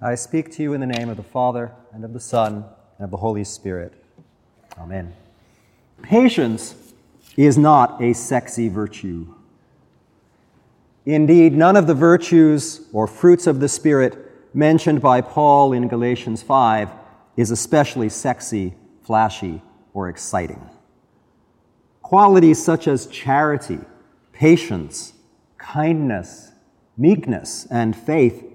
I speak to you in the name of the Father, and of the Son, and of the Holy Spirit. Amen. Patience is not a sexy virtue. Indeed, none of the virtues or fruits of the Spirit mentioned by Paul in Galatians 5 is especially sexy, flashy, or exciting. Qualities such as charity, patience, kindness, meekness, and faith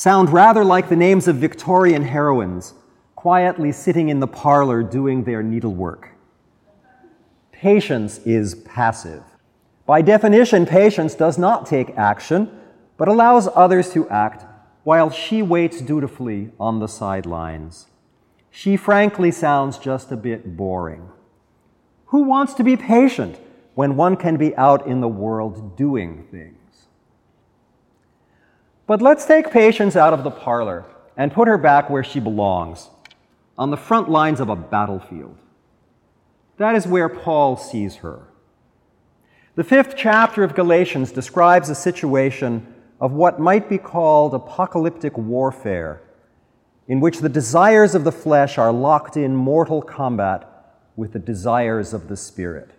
sound rather like the names of Victorian heroines quietly sitting in the parlor doing their needlework. Patience is passive. By definition, patience does not take action, but allows others to act while she waits dutifully on the sidelines. She frankly sounds just a bit boring. Who wants to be patient when one can be out in the world doing things? But let's take patience out of the parlor and put her back where she belongs, on the front lines of a battlefield. That is where Paul sees her. The fifth chapter of Galatians describes a situation of what might be called apocalyptic warfare, in which the desires of the flesh are locked in mortal combat with the desires of the Spirit.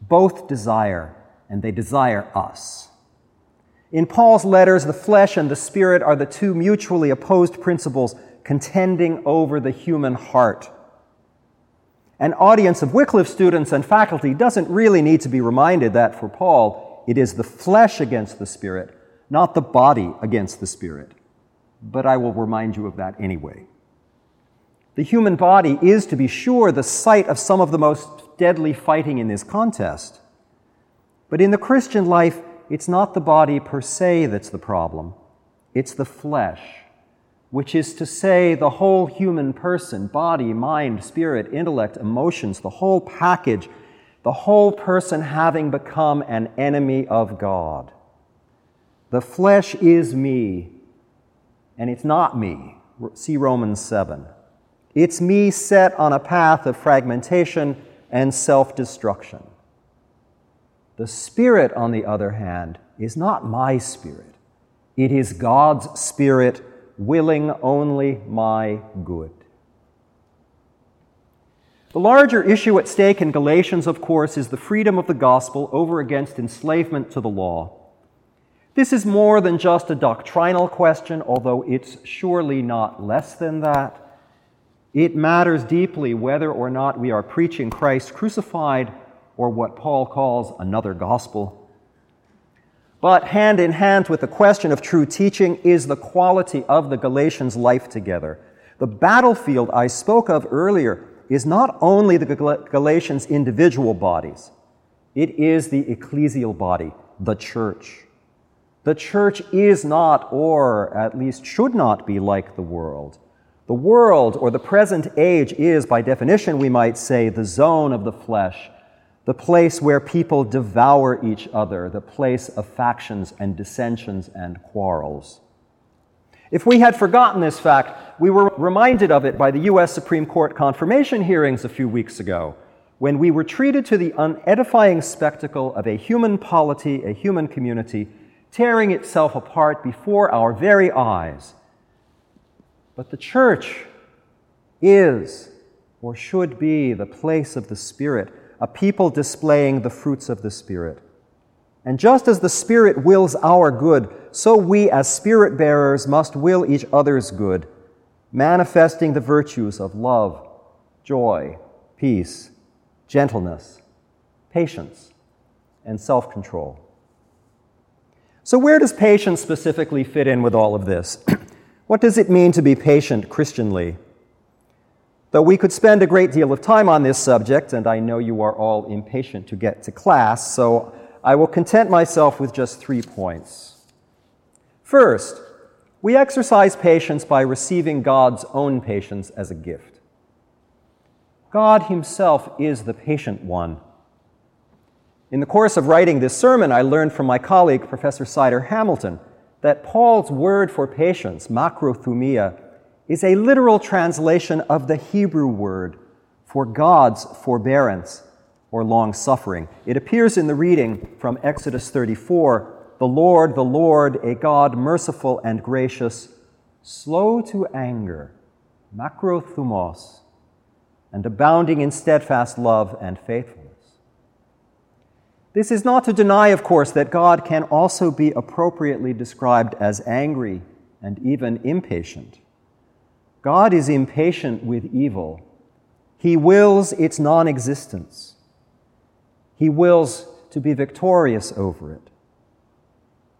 Both desire, and they desire us. In Paul's letters, the flesh and the spirit are the two mutually opposed principles contending over the human heart. An audience of Wycliffe students and faculty doesn't really need to be reminded that for Paul, it is the flesh against the spirit, not the body against the spirit. But I will remind you of that anyway. The human body is, to be sure, the site of some of the most deadly fighting in this contest. But in the Christian life, it's not the body per se that's the problem, it's the flesh, which is to say, the whole human person body, mind, spirit, intellect, emotions, the whole package, the whole person having become an enemy of God. The flesh is me, and it's not me. See Romans 7. It's me set on a path of fragmentation and self destruction. The Spirit, on the other hand, is not my spirit. It is God's Spirit willing only my good. The larger issue at stake in Galatians, of course, is the freedom of the gospel over against enslavement to the law. This is more than just a doctrinal question, although it's surely not less than that. It matters deeply whether or not we are preaching Christ crucified or what Paul calls another gospel. But hand in hand with the question of true teaching is the quality of the Galatians' life together. The battlefield I spoke of earlier is not only the Galatians' individual bodies, it is the ecclesial body, the church. The church is not, or at least should not be, like the world. The world, or the present age, is, by definition, we might say, the zone of the flesh the place where people devour each other, the place of factions and dissensions and quarrels. If we had forgotten this fact, we were reminded of it by the U.S. Supreme Court confirmation hearings a few weeks ago, when we were treated to the unedifying spectacle of a human polity, a human community, tearing itself apart before our very eyes. But the church is, or should be, the place of the Spirit a people displaying the fruits of the Spirit. And just as the Spirit wills our good, so we as Spirit bearers must will each other's good, manifesting the virtues of love, joy, peace, gentleness, patience, and self control. So, where does patience specifically fit in with all of this? what does it mean to be patient Christianly? Though we could spend a great deal of time on this subject, and I know you are all impatient to get to class, so I will content myself with just three points. First, we exercise patience by receiving God's own patience as a gift. God Himself is the patient one. In the course of writing this sermon, I learned from my colleague, Professor Sider Hamilton, that Paul's word for patience, macrothumia, is a literal translation of the Hebrew word for God's forbearance or long suffering. It appears in the reading from Exodus 34 The Lord, the Lord, a God merciful and gracious, slow to anger, makrothumos, and abounding in steadfast love and faithfulness. This is not to deny, of course, that God can also be appropriately described as angry and even impatient. God is impatient with evil. He wills its non existence. He wills to be victorious over it.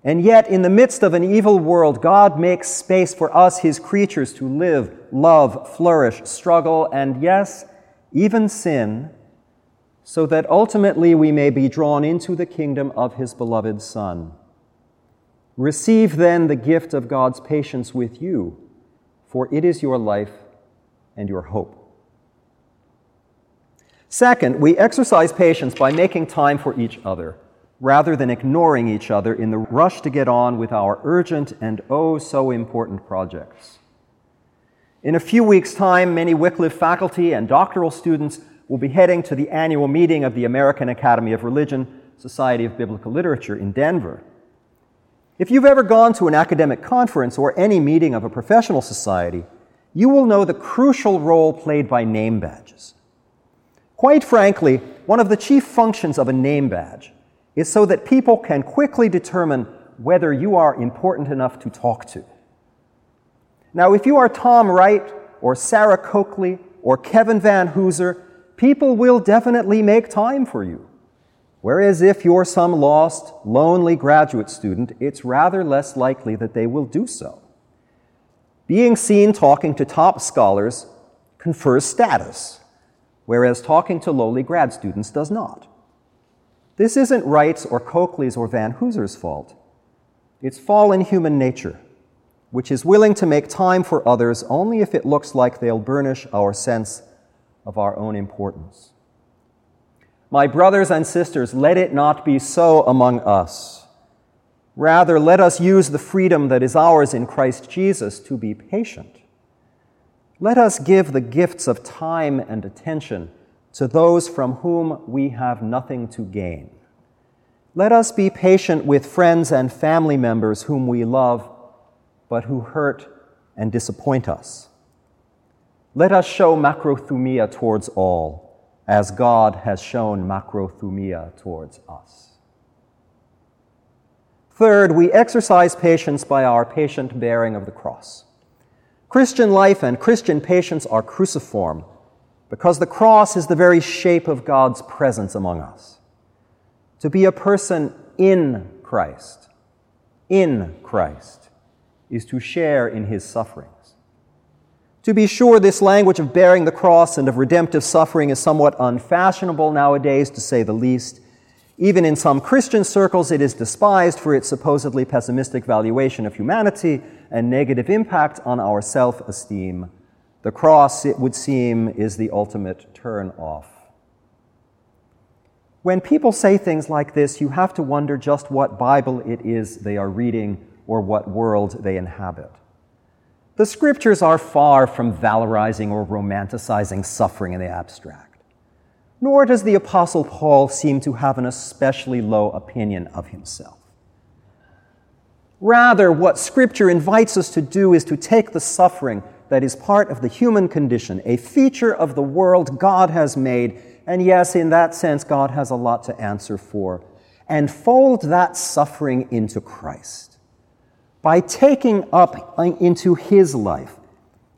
And yet, in the midst of an evil world, God makes space for us, His creatures, to live, love, flourish, struggle, and yes, even sin so that ultimately we may be drawn into the kingdom of his beloved Son. Receive then the gift of God's patience with you, for it is your life and your hope. Second, we exercise patience by making time for each other, rather than ignoring each other in the rush to get on with our urgent and oh so important projects. In a few weeks' time, many Wycliffe faculty and doctoral students will be heading to the annual meeting of the American Academy of Religion, Society of Biblical Literature in Denver. If you've ever gone to an academic conference or any meeting of a professional society, you will know the crucial role played by name badges. Quite frankly, one of the chief functions of a name badge is so that people can quickly determine whether you are important enough to talk to. Now, if you are Tom Wright or Sarah Coakley or Kevin Vanhoozer, people will definitely make time for you. Whereas if you're some lost, lonely graduate student, it's rather less likely that they will do so. Being seen talking to top scholars confers status, whereas talking to lowly grad students does not. This isn't Wright's or Coakley's or Vanhoozer's fault. It's fallen human nature, which is willing to make time for others only if it looks like they'll burnish our sense of our own importance. My brothers and sisters, let it not be so among us. Rather, let us use the freedom that is ours in Christ Jesus to be patient. Let us give the gifts of time and attention to those from whom we have nothing to gain. Let us be patient with friends and family members whom we love, but who hurt and disappoint us. Let us show macrothumia towards all, as God has shown macrothumia towards us. Third, we exercise patience by our patient bearing of the cross. Christian life and Christian patience are cruciform because the cross is the very shape of God's presence among us. To be a person in Christ, in Christ, is to share in his suffering. To be sure, this language of bearing the cross and of redemptive suffering is somewhat unfashionable nowadays, to say the least. Even in some Christian circles, it is despised for its supposedly pessimistic valuation of humanity and negative impact on our self esteem. The cross, it would seem, is the ultimate turn off. When people say things like this, you have to wonder just what Bible it is they are reading or what world they inhabit. The scriptures are far from valorizing or romanticizing suffering in the abstract. Nor does the Apostle Paul seem to have an especially low opinion of himself. Rather, what Scripture invites us to do is to take the suffering that is part of the human condition, a feature of the world God has made, and yes, in that sense, God has a lot to answer for, and fold that suffering into Christ by taking up into his life,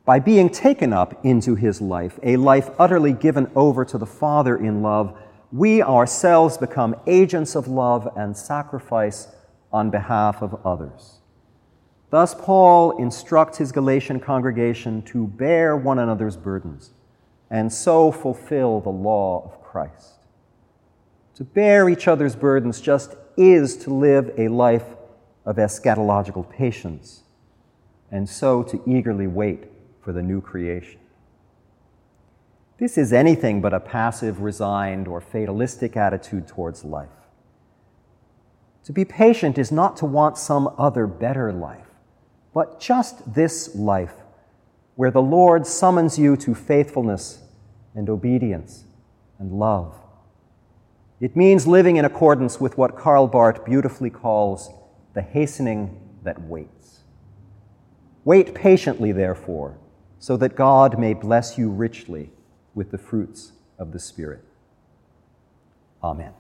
by being taken up into his life, a life utterly given over to the Father in love, we ourselves become agents of love and sacrifice on behalf of others. Thus, Paul instructs his Galatian congregation to bear one another's burdens and so fulfill the law of Christ. To bear each other's burdens just is to live a life of eschatological patience, and so to eagerly wait for the new creation. This is anything but a passive, resigned, or fatalistic attitude towards life. To be patient is not to want some other better life, but just this life, where the Lord summons you to faithfulness and obedience and love. It means living in accordance with what Karl Barth beautifully calls the hastening that waits. Wait patiently, therefore, so that God may bless you richly with the fruits of the Spirit. Amen.